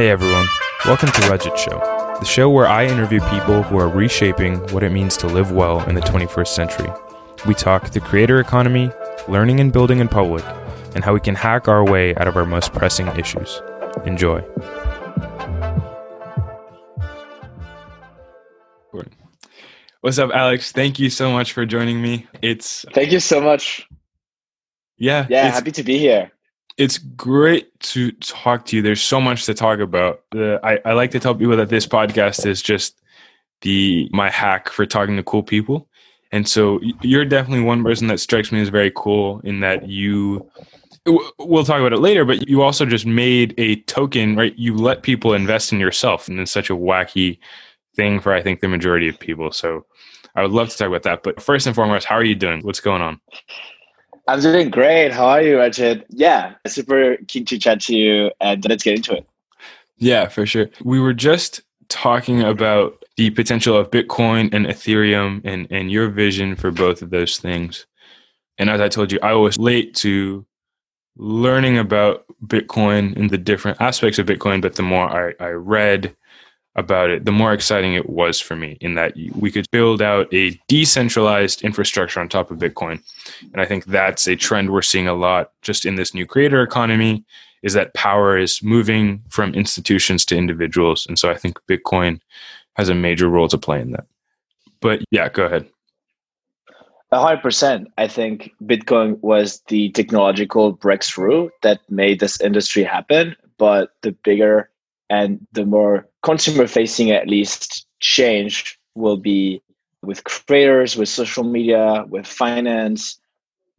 Hey everyone, welcome to Legit Show, the show where I interview people who are reshaping what it means to live well in the 21st century. We talk the creator economy, learning and building in public, and how we can hack our way out of our most pressing issues. Enjoy. What's up, Alex? Thank you so much for joining me. It's thank you so much. Yeah, yeah, happy to be here. It's great to talk to you. There's so much to talk about. I, I like to tell people that this podcast is just the my hack for talking to cool people. And so you're definitely one person that strikes me as very cool in that you we'll talk about it later, but you also just made a token, right? You let people invest in yourself, and it's such a wacky thing for I think the majority of people. So I would love to talk about that. But first and foremost, how are you doing? What's going on? I'm doing great. How are you, Rajit? Yeah, super keen to chat to you, and let's get into it. Yeah, for sure. We were just talking about the potential of Bitcoin and Ethereum and, and your vision for both of those things. And as I told you, I was late to learning about Bitcoin and the different aspects of Bitcoin, but the more I, I read about it, the more exciting it was for me in that we could build out a decentralized infrastructure on top of Bitcoin. And I think that's a trend we're seeing a lot just in this new creator economy is that power is moving from institutions to individuals. And so I think Bitcoin has a major role to play in that. But yeah, go ahead. A hundred percent. I think Bitcoin was the technological breakthrough that made this industry happen. But the bigger and the more consumer facing, at least, change will be with creators, with social media, with finance,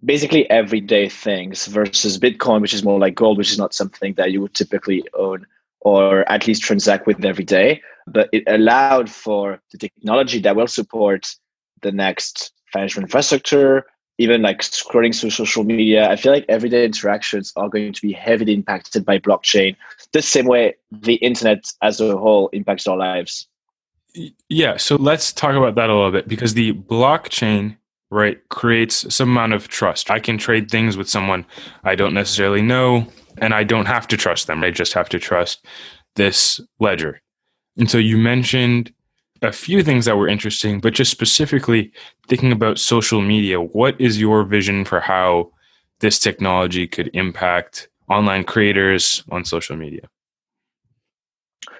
basically everyday things versus Bitcoin, which is more like gold, which is not something that you would typically own or at least transact with every day. But it allowed for the technology that will support the next financial infrastructure, even like scrolling through social media. I feel like everyday interactions are going to be heavily impacted by blockchain, the same way the internet as a whole impacts our lives. Yeah, so let's talk about that a little bit because the blockchain, right, creates some amount of trust. I can trade things with someone I don't necessarily know, and I don't have to trust them. I just have to trust this ledger. And so you mentioned a few things that were interesting, but just specifically thinking about social media, what is your vision for how this technology could impact online creators on social media?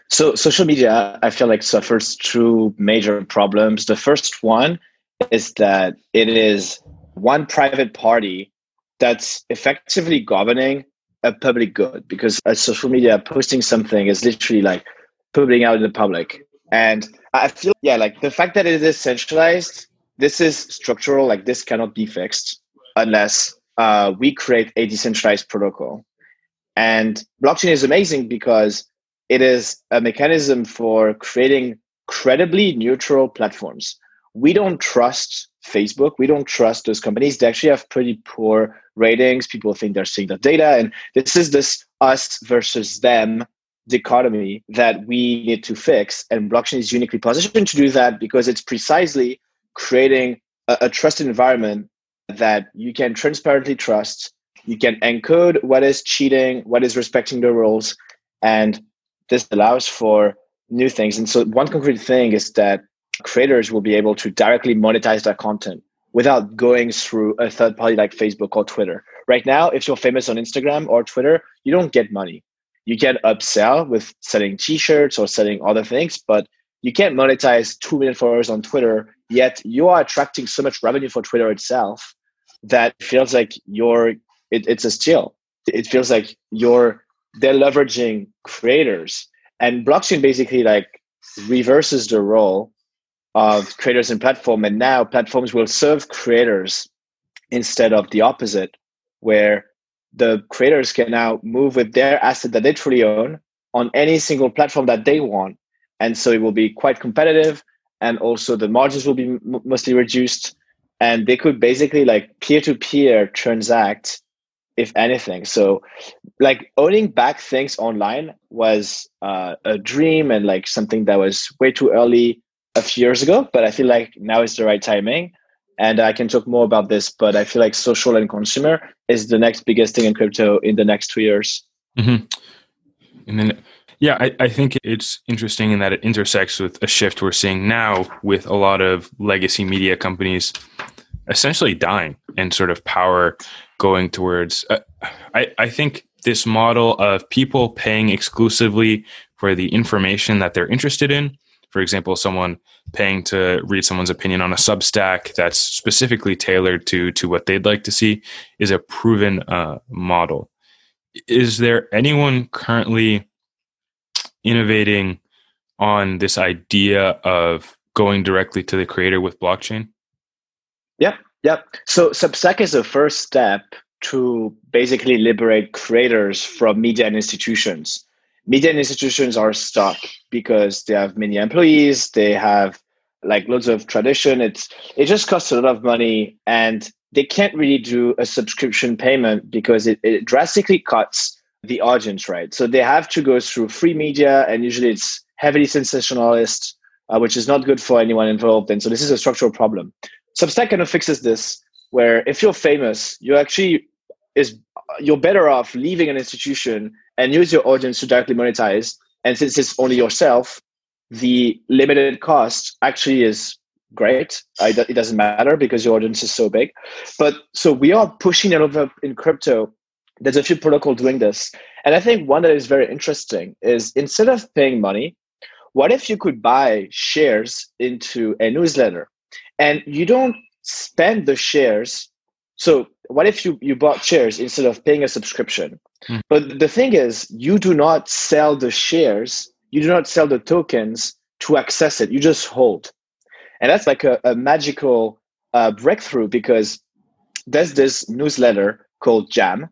So, social media, I feel like suffers two major problems. The first one is that it is one private party that's effectively governing a public good because a social media posting something is literally like putting out in the public. And I feel, yeah, like the fact that it is centralized, this is structural, like this cannot be fixed unless uh, we create a decentralized protocol. And blockchain is amazing because it is a mechanism for creating credibly neutral platforms. We don't trust Facebook. We don't trust those companies. They actually have pretty poor ratings. People think they're seeing the data. And this is this us versus them dichotomy that we need to fix. And blockchain is uniquely positioned to do that because it's precisely creating a, a trusted environment that you can transparently trust. You can encode what is cheating, what is respecting the rules. And this allows for new things. And so, one concrete thing is that creators will be able to directly monetize their content without going through a third party like Facebook or Twitter. Right now, if you're famous on Instagram or Twitter, you don't get money you can upsell with selling t-shirts or selling other things but you can't monetize 2 million followers on twitter yet you are attracting so much revenue for twitter itself that feels like you're it, it's a steal. It feels like you're they're leveraging creators. And blockchain basically like reverses the role of creators and platform and now platforms will serve creators instead of the opposite where the creators can now move with their asset that they truly own on any single platform that they want. And so it will be quite competitive. And also the margins will be m- mostly reduced. And they could basically like peer to peer transact, if anything. So, like owning back things online was uh, a dream and like something that was way too early a few years ago. But I feel like now is the right timing and I can talk more about this, but I feel like social and consumer is the next biggest thing in crypto in the next two years. Mm-hmm. And then, Yeah, I, I, think it's interesting in that it intersects with a shift we're seeing now with a lot of legacy media companies essentially dying and sort of power going towards. Uh, I, I think this model of people paying exclusively for the information that they're interested in. For example, someone paying to read someone's opinion on a Substack that's specifically tailored to to what they'd like to see is a proven uh, model. Is there anyone currently innovating on this idea of going directly to the creator with blockchain? Yep, yep. So Substack is the first step to basically liberate creators from media and institutions. Media institutions are stuck because they have many employees, they have like loads of tradition. It's it just costs a lot of money and they can't really do a subscription payment because it, it drastically cuts the audience, right? So they have to go through free media, and usually it's heavily sensationalist, uh, which is not good for anyone involved. And so this is a structural problem. Substack kind of fixes this, where if you're famous, you actually is you're better off leaving an institution and use your audience to directly monetize. And since it's only yourself, the limited cost actually is great. it doesn't matter because your audience is so big. But so we are pushing it over in crypto there's a few protocols doing this. And I think one that is very interesting is instead of paying money, what if you could buy shares into a newsletter and you don't spend the shares? So what if you, you bought shares instead of paying a subscription? Hmm. But the thing is, you do not sell the shares, you do not sell the tokens to access it, you just hold. And that's like a, a magical uh, breakthrough because there's this newsletter called Jam,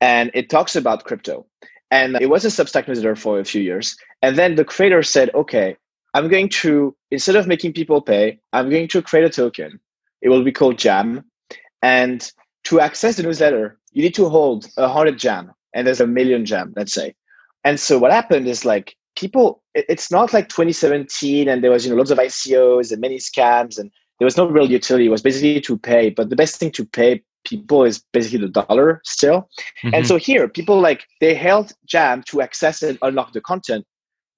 and it talks about crypto. And it was a Substack newsletter for a few years. And then the creator said, okay, I'm going to, instead of making people pay, I'm going to create a token. It will be called Jam. And to access the newsletter, you need to hold a 100 Jam. And there's a million Jam, let's say. And so what happened is like people, it's not like 2017 and there was, you know, lots of ICOs and many scams and there was no real utility. It was basically to pay. But the best thing to pay people is basically the dollar still. Mm-hmm. And so here, people like they held Jam to access and unlock the content.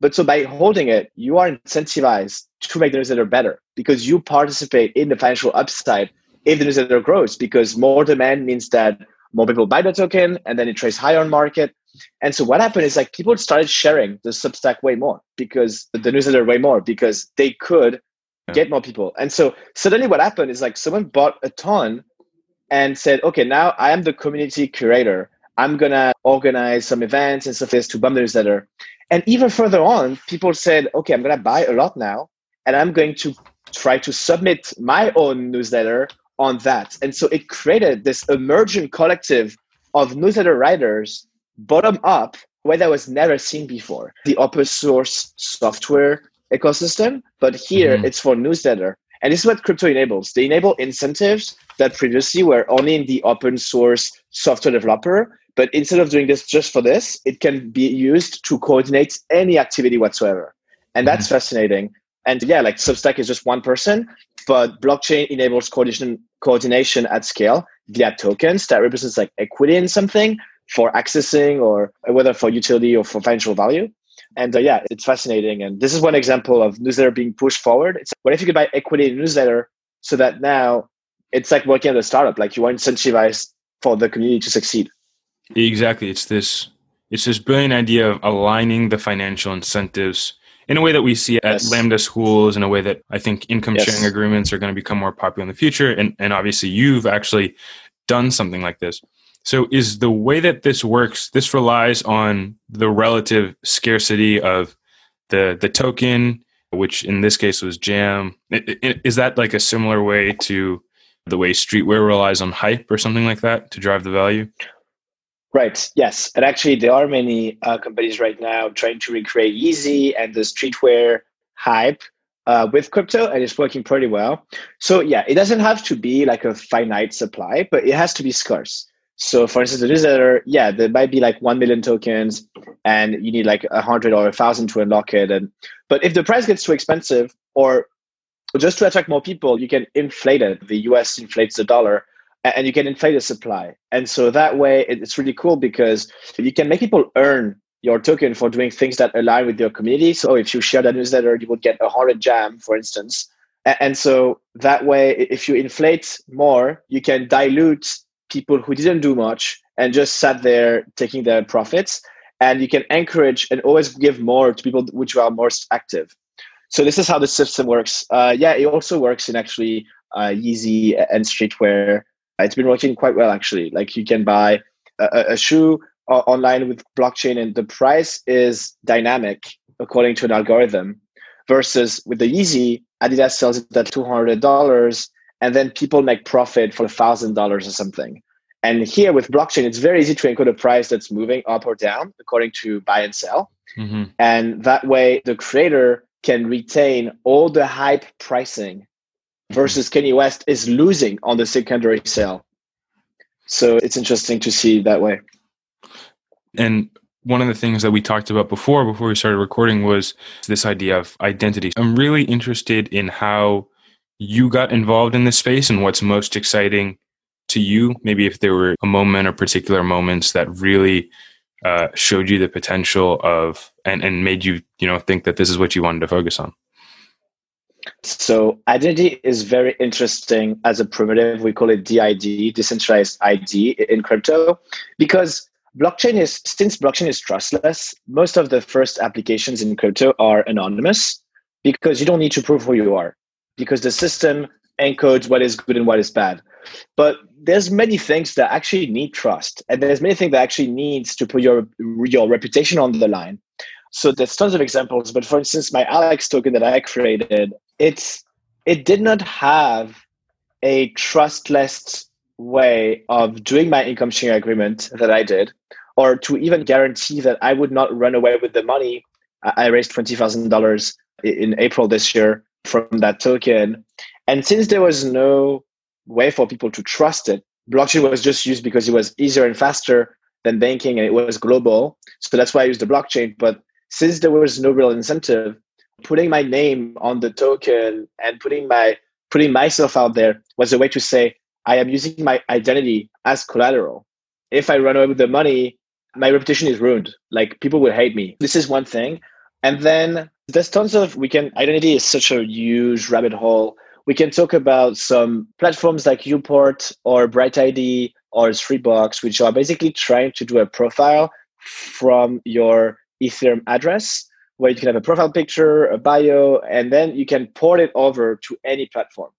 But so by holding it, you are incentivized to make the newsletter better because you participate in the financial upside if the newsletter grows because more demand means that more people buy the token and then it trades higher on market. And so what happened is like people started sharing the Substack way more because the newsletter way more because they could get more people. And so suddenly what happened is like someone bought a ton and said, okay, now I am the community curator. I'm gonna organize some events and stuff this to bump the newsletter. And even further on, people said, okay, I'm gonna buy a lot now, and I'm going to try to submit my own newsletter on that. And so it created this emergent collective of newsletter writers, bottom up, where that was never seen before. The open source software ecosystem, but here mm-hmm. it's for newsletter. And this is what crypto enables. They enable incentives that previously were only in the open source software developer. But instead of doing this just for this, it can be used to coordinate any activity whatsoever. And that's mm-hmm. fascinating. And yeah, like Substack is just one person, but blockchain enables coordination coordination at scale via tokens that represents like equity in something for accessing or whether for utility or for financial value. And uh, yeah, it's fascinating. And this is one example of newsletter being pushed forward. It's what if you could buy equity in newsletter so that now it's like working at a startup, like you are incentivized for the community to succeed. Exactly. It's this it's this brilliant idea of aligning the financial incentives in a way that we see at yes. Lambda schools, in a way that I think income yes. sharing agreements are going to become more popular in the future. And and obviously you've actually done something like this. So, is the way that this works? This relies on the relative scarcity of the the token, which in this case was Jam. Is that like a similar way to the way streetwear relies on hype or something like that to drive the value? Right. Yes, and actually, there are many uh, companies right now trying to recreate Yeezy and the streetwear hype uh, with crypto, and it's working pretty well. So yeah, it doesn't have to be like a finite supply, but it has to be scarce. So for instance, the newsletter, yeah, there might be like 1 million tokens and you need like a hundred or a thousand to unlock it. And, but if the price gets too expensive or just to attract more people, you can inflate it. The US inflates the dollar and you can inflate the supply. And so that way it's really cool because you can make people earn your token for doing things that align with your community. So if you share that newsletter, you would get a hundred jam, for instance. And so that way, if you inflate more, you can dilute people who didn't do much and just sat there taking their profits. And you can encourage and always give more to people which are most active. So this is how the system works. Uh, yeah, it also works in actually uh, Yeezy and streetwear. It's been working quite well actually. Like you can buy a, a shoe online with blockchain, and the price is dynamic according to an algorithm. Versus with the Yeezy, Adidas sells it at two hundred dollars, and then people make profit for a thousand dollars or something. And here with blockchain, it's very easy to encode a price that's moving up or down according to buy and sell. Mm-hmm. And that way, the creator can retain all the hype pricing. Versus Kanye West is losing on the secondary sale. So it's interesting to see that way. And one of the things that we talked about before, before we started recording, was this idea of identity. I'm really interested in how you got involved in this space and what's most exciting to you? Maybe if there were a moment or particular moments that really uh, showed you the potential of and, and made you, you know, think that this is what you wanted to focus on. So identity is very interesting as a primitive. We call it DID, decentralized ID in crypto, because blockchain is since blockchain is trustless. Most of the first applications in crypto are anonymous because you don't need to prove who you are because the system encodes what is good and what is bad. But there's many things that actually need trust, and there's many things that actually needs to put your your reputation on the line. So there's tons of examples. But for instance, my Alex token that I created, it's it did not have a trustless way of doing my income sharing agreement that I did, or to even guarantee that I would not run away with the money. I raised twenty thousand dollars in April this year from that token. And since there was no way for people to trust it. Blockchain was just used because it was easier and faster than banking and it was global. So that's why I used the blockchain. But since there was no real incentive, putting my name on the token and putting my putting myself out there was a way to say I am using my identity as collateral. If I run away with the money, my reputation is ruined. Like people will hate me. This is one thing. And then there's tons of we can identity is such a huge rabbit hole we can talk about some platforms like uPort or BrightID or Threebox, which are basically trying to do a profile from your Ethereum address, where you can have a profile picture, a bio, and then you can port it over to any platform.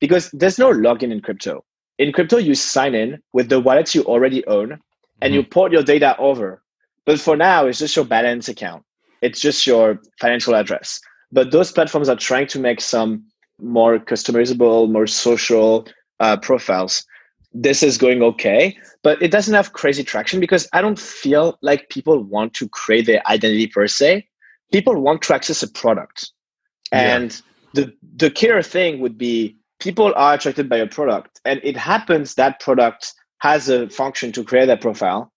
Because there's no login in crypto. In crypto, you sign in with the wallets you already own and mm-hmm. you port your data over. But for now, it's just your balance account. It's just your financial address. But those platforms are trying to make some more customizable, more social uh, profiles. This is going okay, but it doesn't have crazy traction because I don't feel like people want to create their identity per se. People want to access a product. And yeah. the, the killer thing would be people are attracted by a product, and it happens that product has a function to create that profile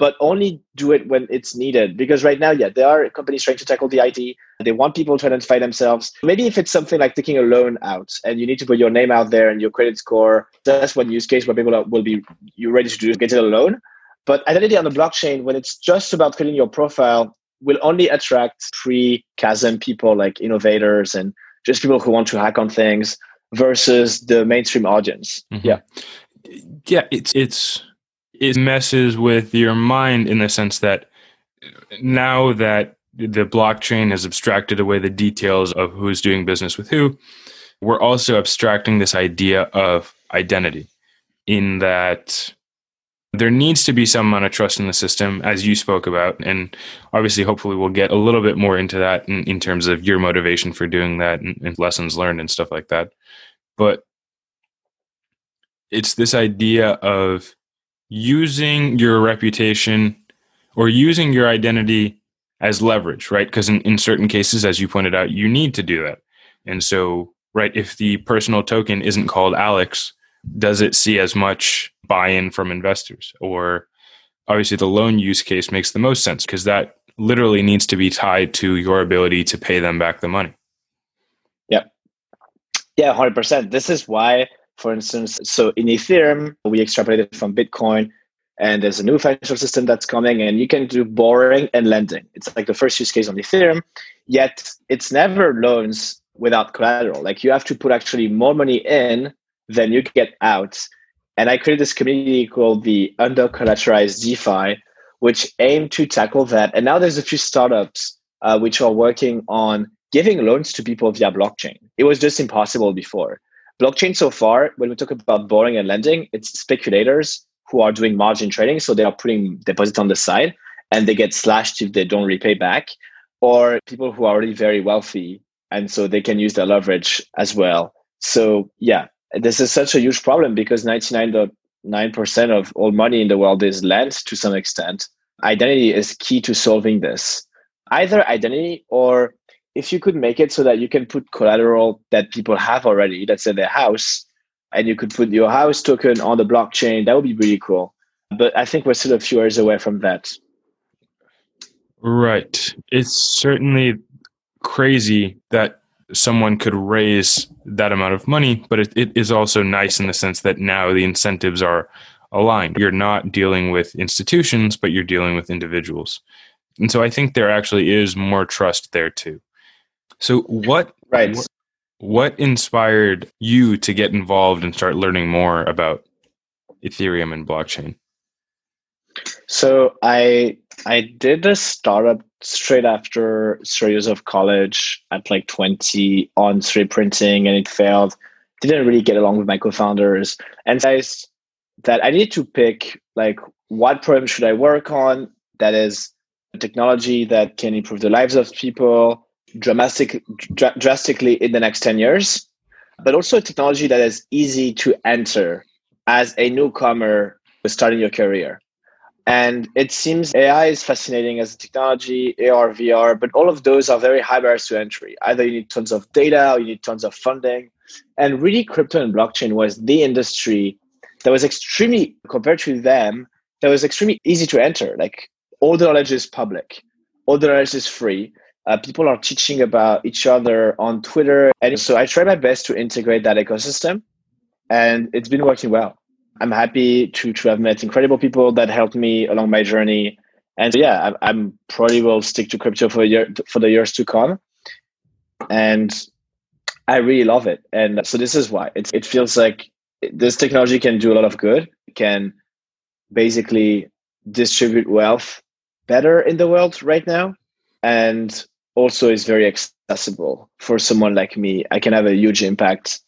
but only do it when it's needed. Because right now, yeah, there are companies trying to tackle the ID. They want people to identify themselves. Maybe if it's something like taking a loan out and you need to put your name out there and your credit score, that's one use case where people will be you ready to do get a loan. But identity on the blockchain, when it's just about creating your profile, will only attract pre-chasm people like innovators and just people who want to hack on things versus the mainstream audience. Mm-hmm. Yeah. Yeah, it's it's it messes with your mind in the sense that now that the blockchain has abstracted away the details of who's doing business with who, we're also abstracting this idea of identity in that there needs to be some amount of trust in the system, as you spoke about. And obviously, hopefully, we'll get a little bit more into that in, in terms of your motivation for doing that and, and lessons learned and stuff like that. But it's this idea of using your reputation or using your identity as leverage, right? Because in, in certain cases, as you pointed out, you need to do that. And so, right, if the personal token isn't called Alex, does it see as much buy in from investors? Or obviously, the loan use case makes the most sense because that literally needs to be tied to your ability to pay them back the money. Yeah. Yeah, 100%. This is why for instance, so in Ethereum, we extrapolated from Bitcoin and there's a new financial system that's coming and you can do borrowing and lending. It's like the first use case on ethereum yet it's never loans without collateral. Like you have to put actually more money in than you get out. And i created this community called the under collateralized defi which aim to tackle that. And now there's a few startups uh, which are working on giving loans to people via blockchain. It was just impossible before blockchain so far when we talk about borrowing and lending it's speculators who are doing margin trading. So they are putting deposits on the side and they get slashed if they don't repay back, or people who are already very wealthy. And so they can use their leverage as well. So, yeah, this is such a huge problem because 99.9% of all money in the world is lent to some extent. Identity is key to solving this. Either identity or if you could make it so that you can put collateral that people have already, let's say their house, and you could put your house token on the blockchain. That would be really cool. But I think we're still a few years away from that. Right. It's certainly crazy that someone could raise that amount of money, but it, it is also nice in the sense that now the incentives are aligned. You're not dealing with institutions, but you're dealing with individuals. And so I think there actually is more trust there too. So what right. What, what inspired you to get involved and start learning more about Ethereum and blockchain? So I I did a startup straight after three years of college at like 20 on 3D printing and it failed. Didn't really get along with my co-founders. And I said that I need to pick like what problem should I work on that is technology that can improve the lives of people dramatic, dr- drastically in the next 10 years, but also a technology that is easy to enter as a newcomer starting your career. And it seems AI is fascinating as a technology, AR, VR, but all of those are very high barriers to entry. Either you need tons of data or you need tons of funding. And really, crypto and blockchain was the industry that was extremely, compared to them, that was extremely easy to enter. Like all the knowledge is public, all the knowledge is free. Uh, people are teaching about each other on Twitter. And so I try my best to integrate that ecosystem. And it's been working well. I'm happy to, to have met incredible people that helped me along my journey. And yeah, I, I'm probably will stick to crypto for, year, for the years to come. And I really love it. And so this is why it's, it feels like this technology can do a lot of good, can basically distribute wealth better in the world right now. And also is very accessible for someone like me. I can have a huge impact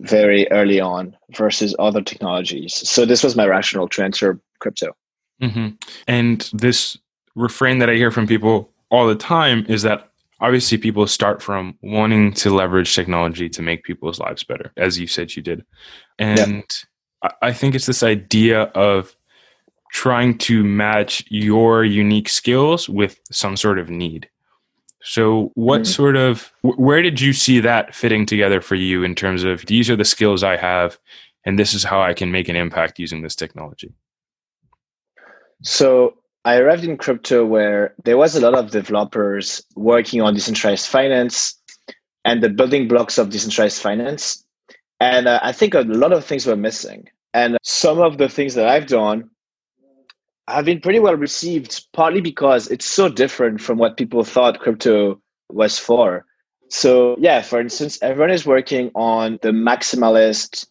very early on versus other technologies. So this was my rationale to enter crypto. Mm-hmm. And this refrain that I hear from people all the time is that obviously people start from wanting to leverage technology to make people's lives better, as you said you did. And yeah. I think it's this idea of trying to match your unique skills with some sort of need. So, what mm-hmm. sort of where did you see that fitting together for you in terms of these are the skills I have, and this is how I can make an impact using this technology? So, I arrived in crypto where there was a lot of developers working on decentralized finance and the building blocks of decentralized finance. And uh, I think a lot of things were missing. And some of the things that I've done have been pretty well received, partly because it's so different from what people thought crypto was for. So, yeah, for instance, everyone is working on the maximalist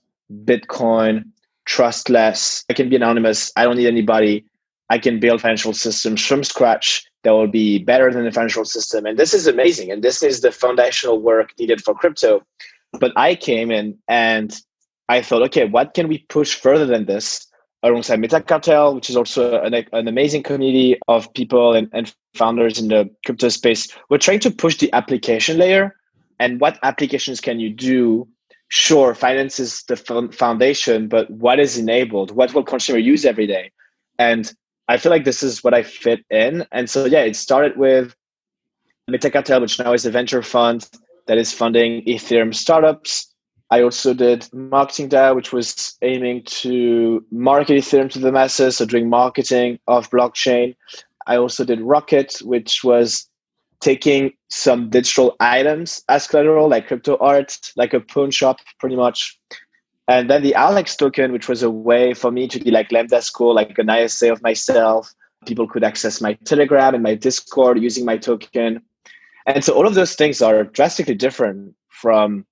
Bitcoin, trustless. I can be anonymous. I don't need anybody. I can build financial systems from scratch that will be better than the financial system. And this is amazing. And this is the foundational work needed for crypto. But I came in and I thought, okay, what can we push further than this? Alongside Metacartel, which is also an, an amazing community of people and, and founders in the crypto space. We're trying to push the application layer and what applications can you do? Sure finance is the foundation but what is enabled? What will consumer use every day? And i feel like this is what i fit in. And so yeah it started with metacartel which now is a venture fund that is funding ethereum startups I also did Marketing DAO, which was aiming to market Ethereum to the masses, so doing marketing of blockchain. I also did Rocket, which was taking some digital items as collateral, like crypto art, like a pawn shop, pretty much, And then the Alex token, which was a way for me to be like Lambda School, like an ISA of myself. People could access my Telegram and my Discord using my token. And so all of those things are drastically different from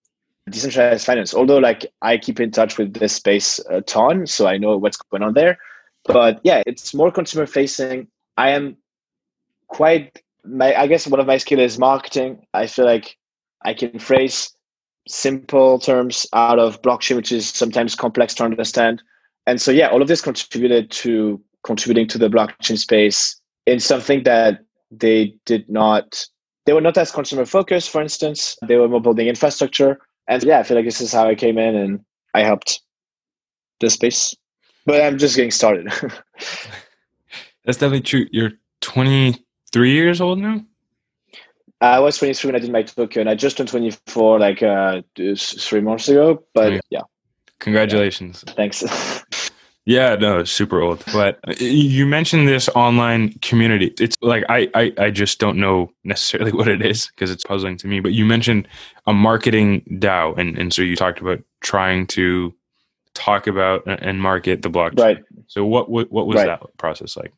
decentralized finance. Although like I keep in touch with this space a ton, so I know what's going on there. But yeah, it's more consumer facing. I am quite my I guess one of my skills is marketing. I feel like I can phrase simple terms out of blockchain, which is sometimes complex to understand. And so yeah, all of this contributed to contributing to the blockchain space in something that they did not they were not as consumer focused, for instance. They were more building infrastructure. And yeah, I feel like this is how I came in and I helped the space. But I'm just getting started. That's definitely true. You're 23 years old now? I was 23 when I did my token. I just turned 24 like uh, three months ago. But yeah. Congratulations. Yeah. Thanks. Yeah, no, super old. But uh, you mentioned this online community. It's like I I, I just don't know necessarily what it is because it's puzzling to me. But you mentioned a marketing DAO, and and so you talked about trying to talk about and market the blockchain. Right. So what what, what was right. that process like?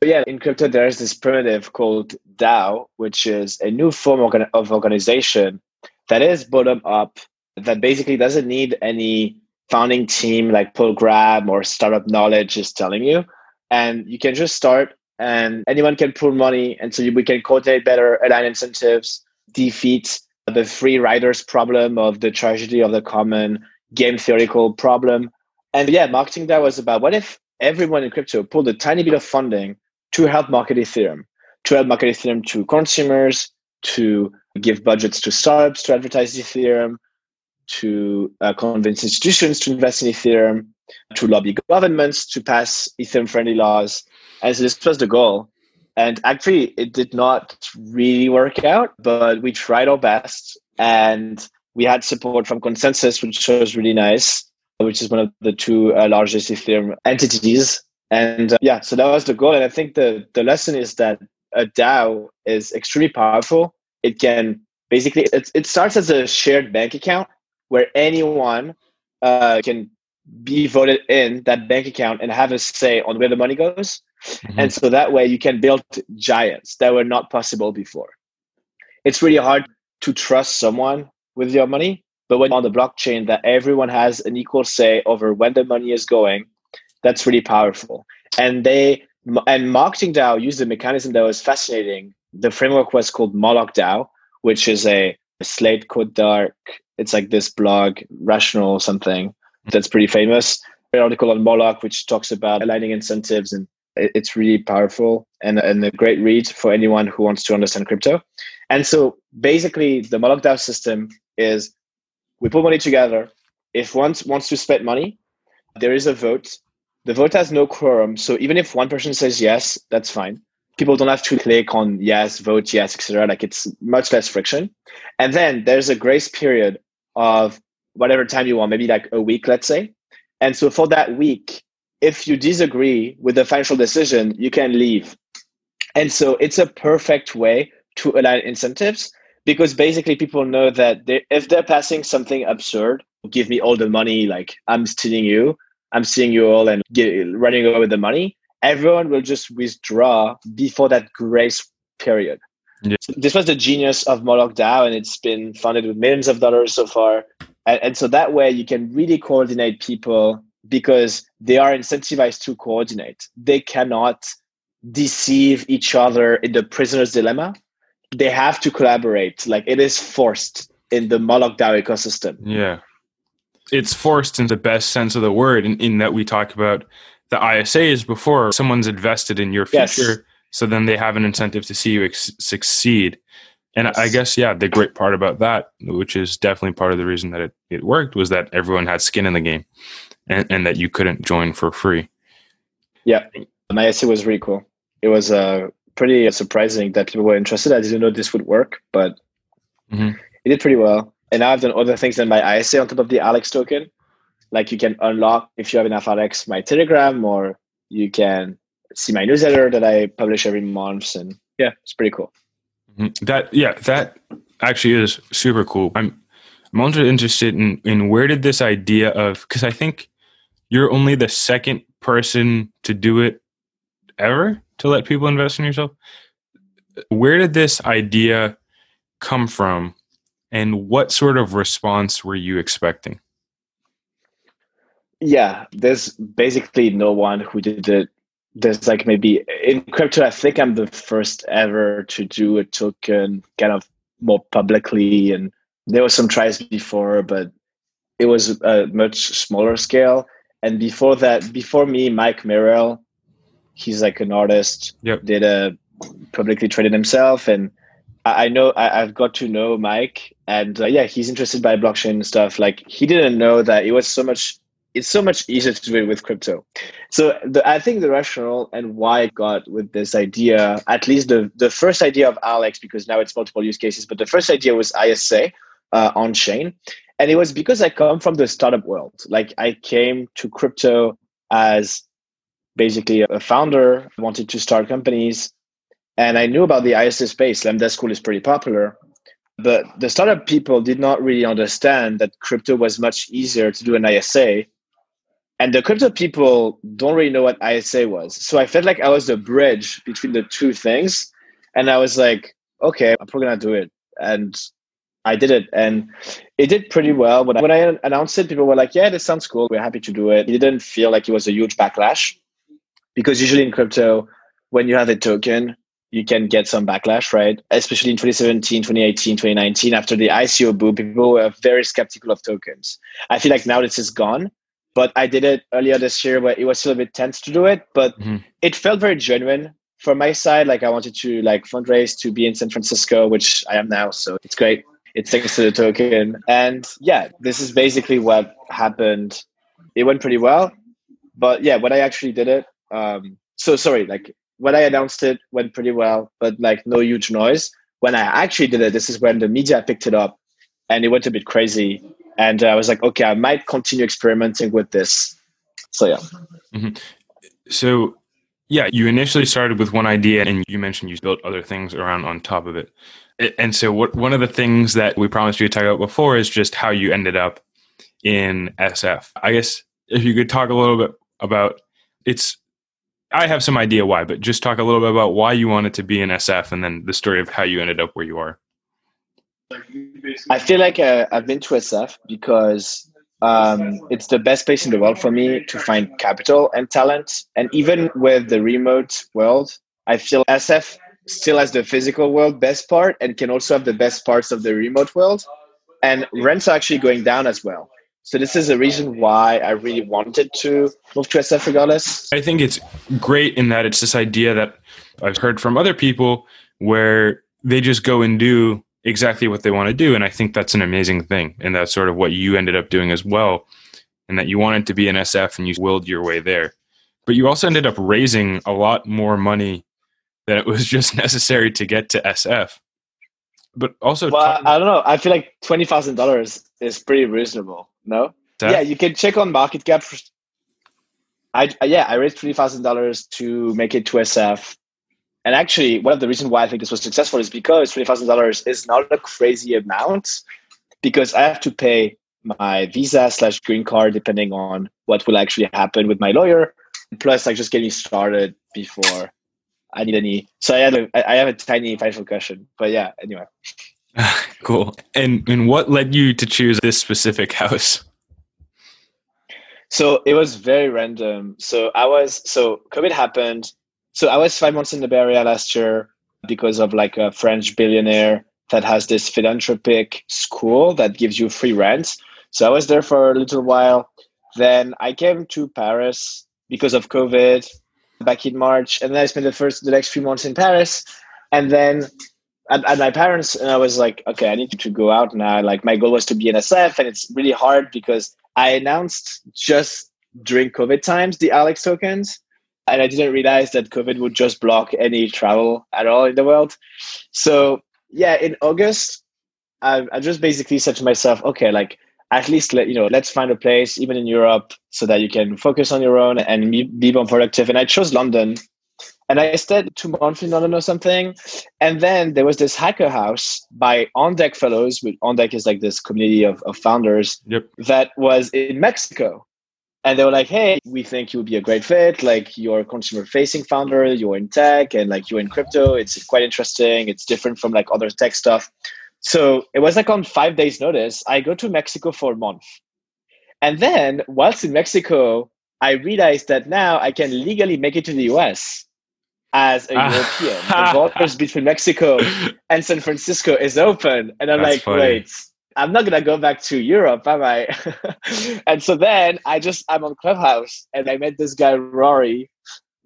But yeah, in crypto, there is this primitive called DAO, which is a new form of organization that is bottom up, that basically doesn't need any founding team like Paul Graham or Startup Knowledge is telling you. And you can just start and anyone can pull money. And so we can coordinate better, align incentives, defeat the free riders problem of the tragedy of the common game theoretical problem. And yeah, marketing that was about what if everyone in crypto pulled a tiny bit of funding to help market Ethereum, to help market Ethereum to consumers, to give budgets to startups to advertise Ethereum, to uh, convince institutions to invest in Ethereum, to lobby governments to pass Ethereum friendly laws. And so this was the goal. And actually, it did not really work out, but we tried our best. And we had support from ConsenSys, which was really nice, which is one of the two uh, largest Ethereum entities. And uh, yeah, so that was the goal. And I think the, the lesson is that a DAO is extremely powerful. It can basically, it, it starts as a shared bank account where anyone uh, can be voted in that bank account and have a say on where the money goes. Mm-hmm. And so that way you can build giants that were not possible before. It's really hard to trust someone with your money, but when on the blockchain that everyone has an equal say over when the money is going, that's really powerful. And they and marketing DAO used a mechanism that was fascinating. The framework was called Moloch DAO, which is a Slate Star Codex it's like this blog, Rational or something, that's pretty famous. An article on Moloch, which talks about aligning incentives, and it's really powerful and, and a great read for anyone who wants to understand crypto. And so basically, the Moloch DAO system is we put money together. If one wants to spend money, there is a vote. The vote has no quorum. So even if one person says yes, that's fine people don't have to click on yes, vote yes, etc. Like it's much less friction. And then there's a grace period of whatever time you want, maybe like a week, let's say. And so for that week, if you disagree with the financial decision, you can leave. And so it's a perfect way to align incentives because basically people know that they, if they're passing something absurd, give me all the money, like I'm stealing you, I'm stealing you all and get, running away with the money, everyone will just withdraw before that grace period. Yeah. So this was the genius of Moloch DAO, and it's been funded with millions of dollars so far. And, and so that way you can really coordinate people because they are incentivized to coordinate. They cannot deceive each other in the prisoner's dilemma. They have to collaborate. Like it is forced in the Moloch DAO ecosystem. Yeah. It's forced in the best sense of the word, in, in that we talk about the ISAs before someone's invested in your future. Yes so then they have an incentive to see you ex- succeed. And yes. I guess, yeah, the great part about that, which is definitely part of the reason that it, it worked, was that everyone had skin in the game and, and that you couldn't join for free. Yeah, my ISA was really cool. It was uh, pretty surprising that people were interested. I didn't know this would work, but mm-hmm. it did pretty well. And now I've done other things than my ISA on top of the Alex token. Like you can unlock, if you have enough Alex, my Telegram, or you can see my newsletter that I publish every month, and yeah, it's pretty cool. Mm-hmm. That yeah, that actually is super cool. I'm I'm also interested in in where did this idea of because I think you're only the second person to do it ever to let people invest in yourself. Where did this idea come from, and what sort of response were you expecting? Yeah, there's basically no one who did it. There's like maybe in crypto, I think I'm the first ever to do a token kind of more publicly, and there were some tries before, but it was a much smaller scale. And before that, before me, Mike Merrill, he's like an artist, yep. did a publicly traded himself, and I know I, have got to know Mike, and uh, yeah, he's interested by blockchain and stuff. Like he didn't know that it was so much. It's so much easier to do it with crypto. So the, I think the rationale and why I got with this idea, at least the the first idea of Alex, because now it's multiple use cases, but the first idea was ISA uh, on chain, and it was because I come from the startup world. Like I came to crypto as basically a founder, wanted to start companies, and I knew about the ISA space. Lambda School is pretty popular, but the startup people did not really understand that crypto was much easier to do an ISA. And the crypto people don't really know what ISA was. So I felt like I was the bridge between the two things. And I was like, okay, I'm probably gonna do it. And I did it and it did pretty well. When I, when I announced it, people were like, yeah, this sounds cool. We're happy to do it. It didn't feel like it was a huge backlash because usually in crypto, when you have a token, you can get some backlash, right? Especially in 2017, 2018, 2019, after the ICO boom, people were very skeptical of tokens. I feel like now this is gone, but I did it earlier this year where it was still a bit tense to do it, but mm-hmm. it felt very genuine from my side. Like I wanted to like fundraise to be in San Francisco, which I am now. So it's great. It's thanks to the token. And yeah, this is basically what happened. It went pretty well. But yeah, when I actually did it, um, so sorry, like when I announced it went pretty well, but like no huge noise. When I actually did it, this is when the media picked it up and it went a bit crazy. And I was like, okay, I might continue experimenting with this. So yeah. Mm-hmm. So yeah, you initially started with one idea and you mentioned you built other things around on top of it. And so what one of the things that we promised you to talk about before is just how you ended up in SF. I guess if you could talk a little bit about it's I have some idea why, but just talk a little bit about why you wanted to be in SF and then the story of how you ended up where you are. I feel like uh, I've been to SF because um, it's the best place in the world for me to find capital and talent. And even with the remote world, I feel SF still has the physical world best part and can also have the best parts of the remote world. And rents are actually going down as well. So this is a reason why I really wanted to move to SF regardless. I think it's great in that it's this idea that I've heard from other people where they just go and do exactly what they want to do. And I think that's an amazing thing. And that's sort of what you ended up doing as well. And that you wanted to be an SF and you willed your way there. But you also ended up raising a lot more money than it was just necessary to get to SF. But also, well, I don't know. I feel like twenty thousand dollars is pretty reasonable. No. That? Yeah, you can check on market cap. I yeah, I raised twenty thousand dollars to make it to SF, and actually, one of the reasons why I think this was successful is because twenty thousand dollars is not a crazy amount, because I have to pay my visa slash green card depending on what will actually happen with my lawyer, plus like just getting started before I need any. So I have a I have a tiny financial cushion, but yeah. Anyway. cool. And and what led you to choose this specific house? So it was very random. So I was so COVID happened. So I was five months in Area last year because of like a French billionaire that has this philanthropic school that gives you free rent. So I was there for a little while. Then I came to Paris because of COVID back in March, and then I spent the first the next few months in Paris, and then at, at, my parents and I was like, okay, I need to go out now. Like my goal was to be an SF, and it's really hard because I announced just during COVID times the Alex tokens, and I didn't realize that COVID would just block any travel at all in the world. So yeah, in August, I, I just basically said to myself, okay, like at least let you know, let's find a place even in Europe so that you can focus on your own and be more productive. And I chose London And I stayed two months in London or something. And then there was this hacker house by On Deck Fellows, which On Deck is like this community of, of founders yep. that was in Mexico. And they were like, hey, we think you would be a great fit. Like you're a consumer facing founder, you're in tech and like you're in crypto. It's quite interesting. It's different from like other tech stuff. So it was like on five days notice, I go to Mexico for a month. And then whilst in Mexico, I realized that now I can legally make it to the US as a ah. European. the borders between Mexico and San Francisco is open. And I'm That's like, funny. wait, I'm not gonna go back to Europe, am I? and so then I just I'm on Clubhouse and I met this guy Rory,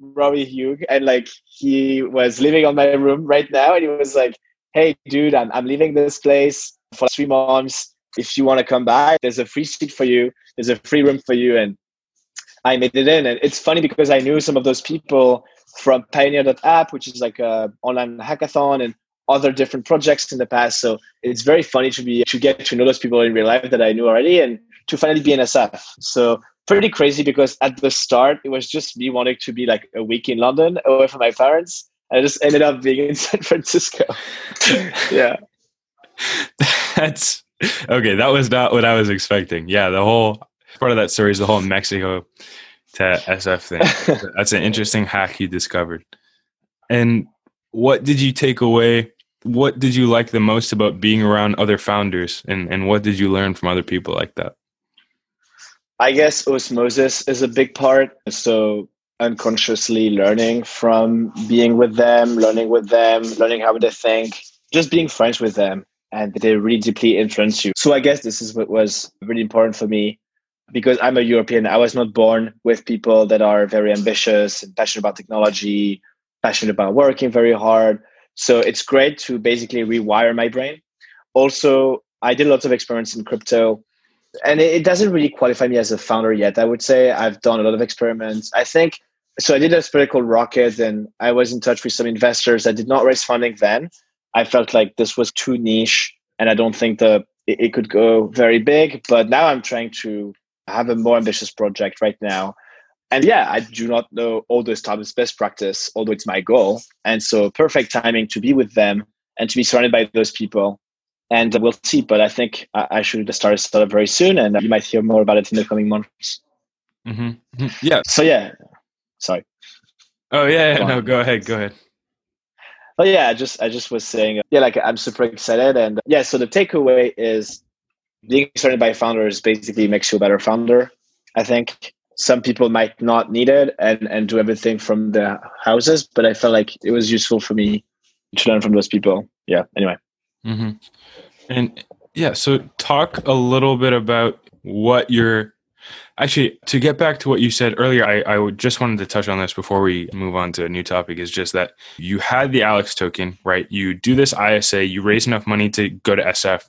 Rory Hugh, and like he was living on my room right now, and he was like, "Hey, dude, I'm I'm leaving this place for three months. If you want to come by, there's a free seat for you. There's a free room for you." And I made it in, and it's funny because I knew some of those people from Pioneer.app, which is like a online hackathon, and other different projects in the past. So it's very funny to be to get to know those people in real life that I knew already, and to finally be in SF. So pretty crazy because at the start it was just me wanting to be like a week in London away from my parents. I just ended up being in San Francisco. yeah. That's okay. That was not what I was expecting. Yeah, the whole part of that story is the whole Mexico to SF thing. That's an interesting hack you discovered. And what did you take away? What did you like the most about being around other founders? And, and what did you learn from other people like that? I guess osmosis is a big part. So unconsciously learning from being with them, learning with them, learning how they think, just being friends with them. And they really deeply influence you. So I guess this is what was really important for me because I'm a European, I was not born with people that are very ambitious and passionate about technology, passionate about working very hard. So it's great to basically rewire my brain. Also, I did lots of experiments in crypto, and it, doesn't really qualify me as a founder yet. I would say I've done a lot of experiments. I think so. I did a experiment called Rocket, and I was in touch with some investors. I did not raise funding then. I felt like this was too niche, and I don't think the it, it could go very big. But now I'm trying to have a more ambitious project right now. And yeah, I do not know all the startups best practice, although it's my goal. And so perfect timing to be with them and to be surrounded by those people. And we'll see. But I think I should start a startup very soon, and you might hear more about it in the coming months. Mm-hmm. mm-hmm. Yeah. So yeah, sorry. Oh yeah, no, go ahead, go ahead. Oh yeah, I just I just was saying, yeah, like I'm super excited, and yeah. So the takeaway is being surrounded by founders basically makes you a better founder. I think some people might not need it and, and do everything from the houses, but I felt like it was useful for me to learn from those people. Yeah. Anyway. Mm-hmm. And yeah, so talk a little bit about what you're actually to get back to what you said earlier. I, I just wanted to touch on this before we move on to a new topic. Is just that you had the Alex token, right? You do this ISA, you raise enough money to go to SF,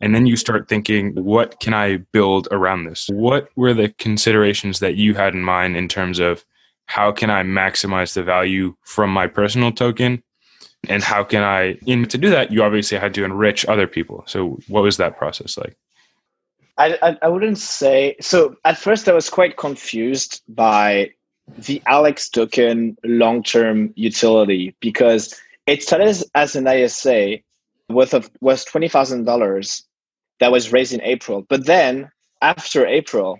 and then you start thinking, what can I build around this? What were the considerations that you had in mind in terms of how can I maximize the value from my personal token? And how can I, to do that, you obviously had to enrich other people. So, what was that process like? I, I, I wouldn't say so. At first, I was quite confused by the Alex token long term utility because it started as an ISA worth of was twenty thousand dollars that was raised in April. But then after April,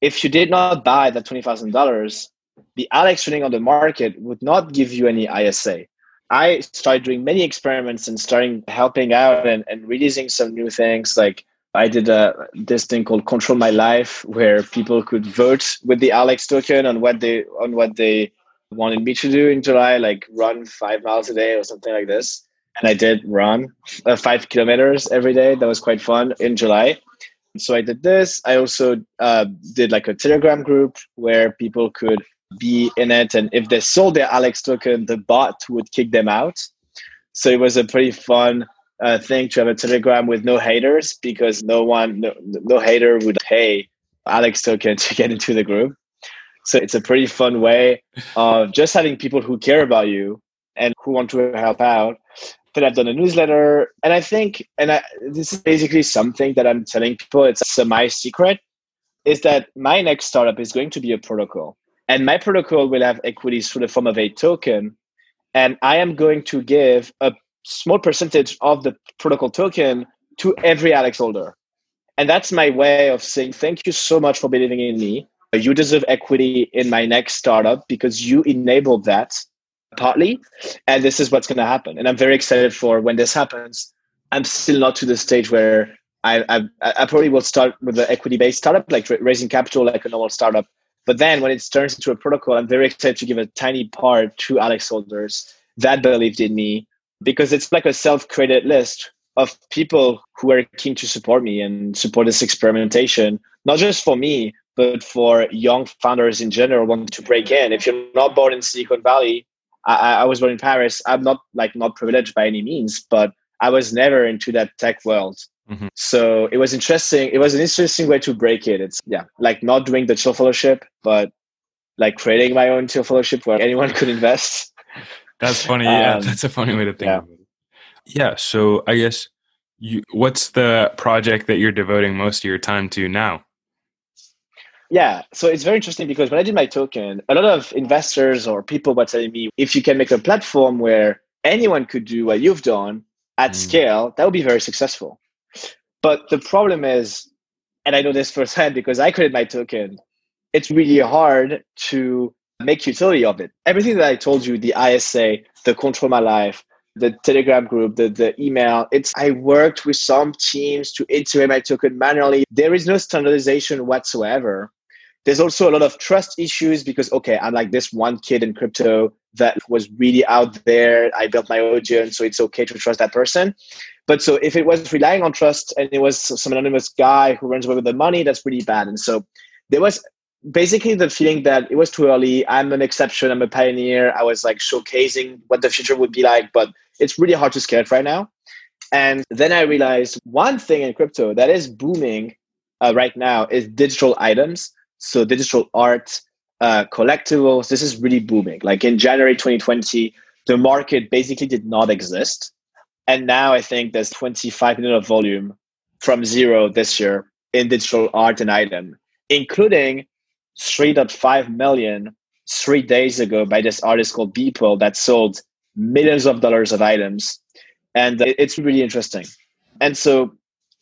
if you did not buy that $20,000, the Alex trading on the market would not give you any ISA. I started doing many experiments and starting helping out and, and releasing some new things. Like I did a, this thing called Control My Life, where people could vote with the Alex token on what they on what they wanted me to do in July, like run five miles a day or something like this and I did run uh, five kilometers every day. That was quite fun in July. So I did this. I also uh, did like a Telegram group where people could be in it, and if they sold their Alex token, the bot would kick them out. So it was a pretty fun uh, thing to have a Telegram with no haters because no one, no, no hater would pay Alex token to get into the group. So it's a pretty fun way of just having people who care about you and who want to help out that I've done a newsletter. And I think, and I, this is basically something that I'm telling people, it's semi secret, is that my next startup is going to be a protocol. And my protocol will have equities through the form of a token. And I am going to give a small percentage of the protocol token to every Alex holder. And that's my way of saying thank you so much for believing in me. You deserve equity in my next startup because you enabled that partly. And this is what's going to happen. And I'm very excited for when this happens. I'm still not to the stage where I, I, I probably will start with the equity based startup, like raising capital like a normal startup. But then when it turns into a protocol, I'm very excited to give a tiny part to Alex holders that believed in me because it's like a self created list of people who are keen to support me and support this experimentation, not just for me, but for young founders in general wanting to break in. If you're not born in Silicon Valley, I, I was born in Paris. I'm not like not privileged by any means, but I was never into that tech world. Mm-hmm. So it was interesting. It was an interesting way to break it. It's yeah, like not doing the Thiel Fellowship, but like creating my own Thiel Fellowship where anyone could invest. That's funny. Yeah, um, that's a funny way to think. Yeah. Yeah. So I guess you, what's the project that you're devoting most of your time to now? Yeah, so it's very interesting because when I did my token, a lot of investors or people were telling me if you can make a platform where anyone could do what you've done at mm. scale, that would be very successful. But the problem is, and I know this firsthand because I created my token, it's really hard to make utility of it. Everything that I told you, the ISA, the control my life, the telegram group the, the email it's i worked with some teams to integrate my token manually there is no standardization whatsoever there's also a lot of trust issues because okay i'm like this one kid in crypto that was really out there i built my audience so it's okay to trust that person but so if it was relying on trust and it was some anonymous guy who runs away with the money that's pretty bad and so there was basically the feeling that it was too early. I'm an exception. I'm a pioneer. I was like showcasing what the future would be like, but it's really hard to scale it right now. And then I realized one thing in crypto that is booming uh, right now is digital items. So digital art, uh, collectibles. This is really booming. Like in January 2020, the market basically did not exist. And now I think there's 25 million of volume from zero this year in digital art and item, including 3.5 million three days ago by this artist called Beeple that sold millions of dollars of items. And it's really interesting. And so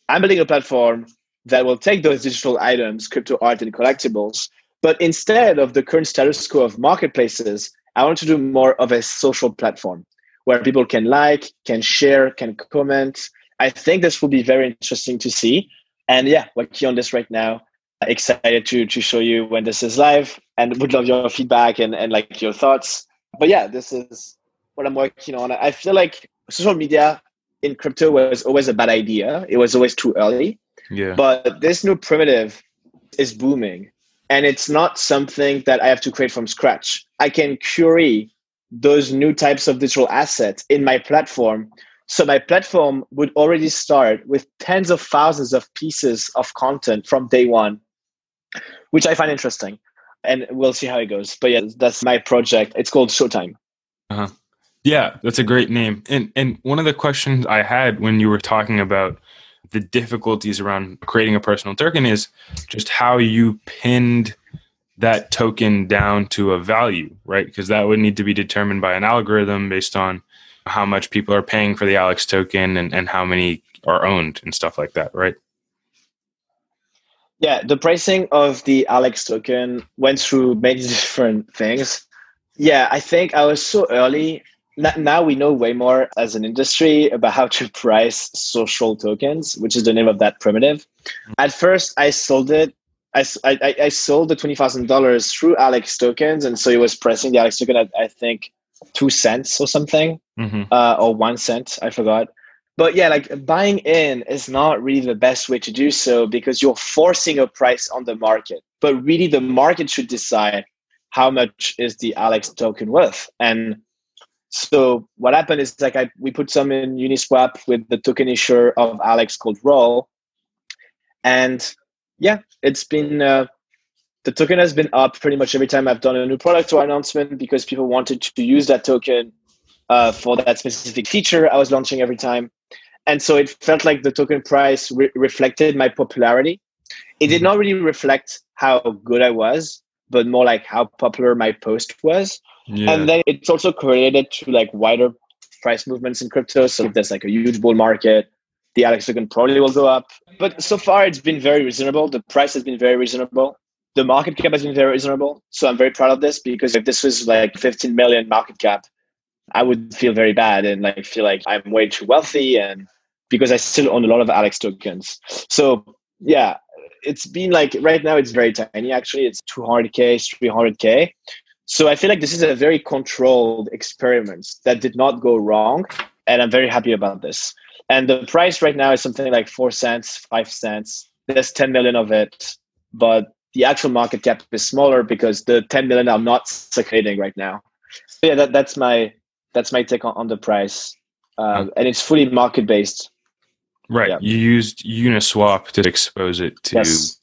I'm building a platform that will take those digital items, crypto art and collectibles, but instead of the current status quo of marketplaces, I want to do more of a social platform where people can like, can share, can comment. I think this will be very interesting to see. And yeah, working on this right now. Excited to to show you when this is live and would love your feedback and, and like your thoughts. But yeah this is what i'm working on. I feel like social media in crypto was always a bad idea. It was always too early yeah but this new primitive is booming and it's not something that i have to create from scratch i can query those new types of digital assets in my platform so my platform would already start with tens of thousands of pieces of content from day one which I find interesting. And we'll see how it goes. But yeah, that's my project. It's called Showtime. Uh-huh. Yeah, that's a great name. And and one of the questions I had when you were talking about the difficulties around creating a personal token is just how you pinned that token down to a value, right? Because that would need to be determined by an algorithm based on how much people are paying for the Alex token and, and how many are owned and stuff like that, right? Yeah, the pricing of the Alex token went through many different things. Yeah, I think I was so early. Now we know way more as an industry about how to price social tokens, which is the name of that primitive. At first, I sold it. I, I, I sold the $20,000 through Alex tokens. And so it was pricing the Alex token at, I think, two cents or something, mm-hmm. uh, or one cent. I forgot but yeah like buying in is not really the best way to do so because you're forcing a price on the market but really the market should decide how much is the alex token worth and so what happened is like I, we put some in uniswap with the token issuer of alex called roll. And yeah it's been uh, the token has been up pretty much every time i've done a new product or announcement because people wanted to use that token uh, for that specific feature I was launching every time. And so it felt like the token price re- reflected my popularity. It did not really reflect how good i was but more like how popular my post was. Yeah. And then it's also correlated to like wider price movements in crypto. So if there's like a huge bull market, the Alex token probably will go up. But so far, it's been very reasonable. The price has been very reasonable. The market cap has been very reasonable. So I'm very proud of this because if this was like 15 million market cap, I would feel very bad and like feel like I'm way too wealthy and because I still own a lot of Alex tokens. So yeah, it's been like right now it's very tiny actually. It's 200k, 300k. So I feel like this is a very controlled experiment that did not go wrong and I'm very happy about this. And the price right now is something like 4 cents, 5 cents. There's 10 million of it, but the actual market cap is smaller because the 10 million are not circulating right now. So yeah, that, that's my that's my take on, on the price, uh, and it's fully market based. Right. Yeah. You used Uniswap to expose it to yes.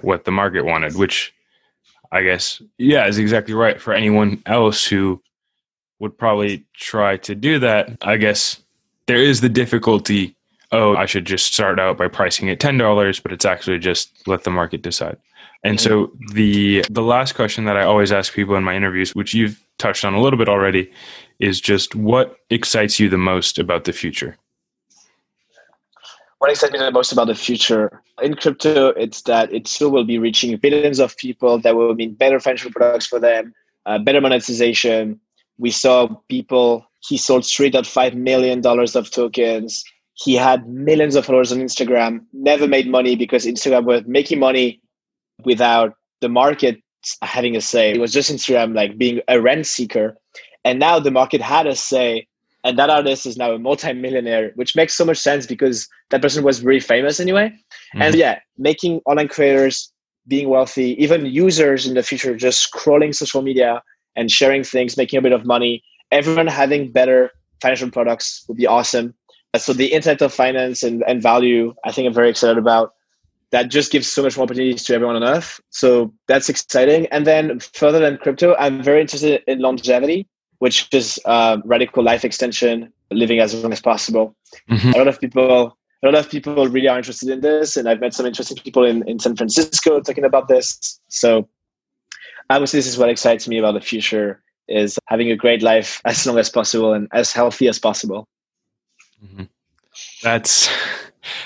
what the market wanted, which I guess yeah is exactly right for anyone else who would probably try to do that. I guess there is the difficulty. Oh, I should just start out by pricing it ten dollars, but it's actually just let the market decide. And so the the last question that I always ask people in my interviews, which you've touched on a little bit already, is just what excites you the most about the future? What excites me the most about the future in crypto, it's that it still will be reaching billions of people. That will mean better financial products for them, uh, better monetization. We saw people. He sold straight at five million dollars of tokens. He had millions of followers on Instagram. Never made money because Instagram was making money without the market having a say. It was just Instagram like being a rent seeker and now the market had a say, and that artist is now a multi-millionaire, which makes so much sense because that person was very famous anyway. Mm-hmm. And yeah, making online creators being wealthy, even users in the future just scrolling social media and sharing things, making a bit of money, everyone having better financial products would be awesome. So the internet of finance and, and value, I think I'm very excited about. That just gives so much more opportunities to everyone on earth. So that's exciting. And then further than crypto, I'm very interested in longevity which is uh, radical life extension, living as long as possible. Mm-hmm. A lot of people, a lot of people really are interested in this, and I've met some interesting people in, in San Francisco talking about this. So, obviously, this is what excites me about the future: is having a great life as long as possible and as healthy as possible. Mm-hmm. That's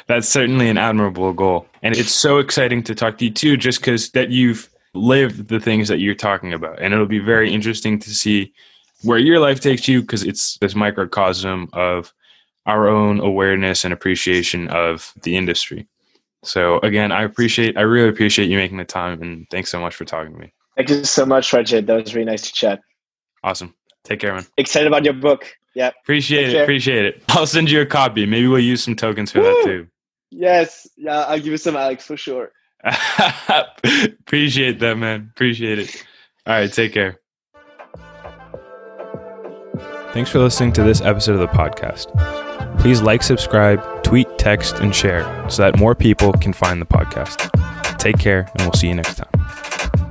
that's certainly an admirable goal, and it's so exciting to talk to you too, just because that you've lived the things that you're talking about, and it'll be very interesting to see where your life takes you because it's this microcosm of our own awareness and appreciation of the industry. So again, I appreciate, I really appreciate you making the time, and thanks so much for talking to me. Thank you so much, Rajit. That was really nice to chat. Awesome. Take care, man. Excited about your book. Yeah. Appreciate Take it. Care. Appreciate it. I'll send you a copy. Maybe we'll use some tokens for Woo! that too. Yes. Yeah, I'll give you some, Alex, for sure. appreciate that, man. Appreciate it. All right. Take care. Thanks for listening to this episode of the podcast. Please like, subscribe, tweet, text, and share so that more people can find the podcast. Take care, and we'll see you next time.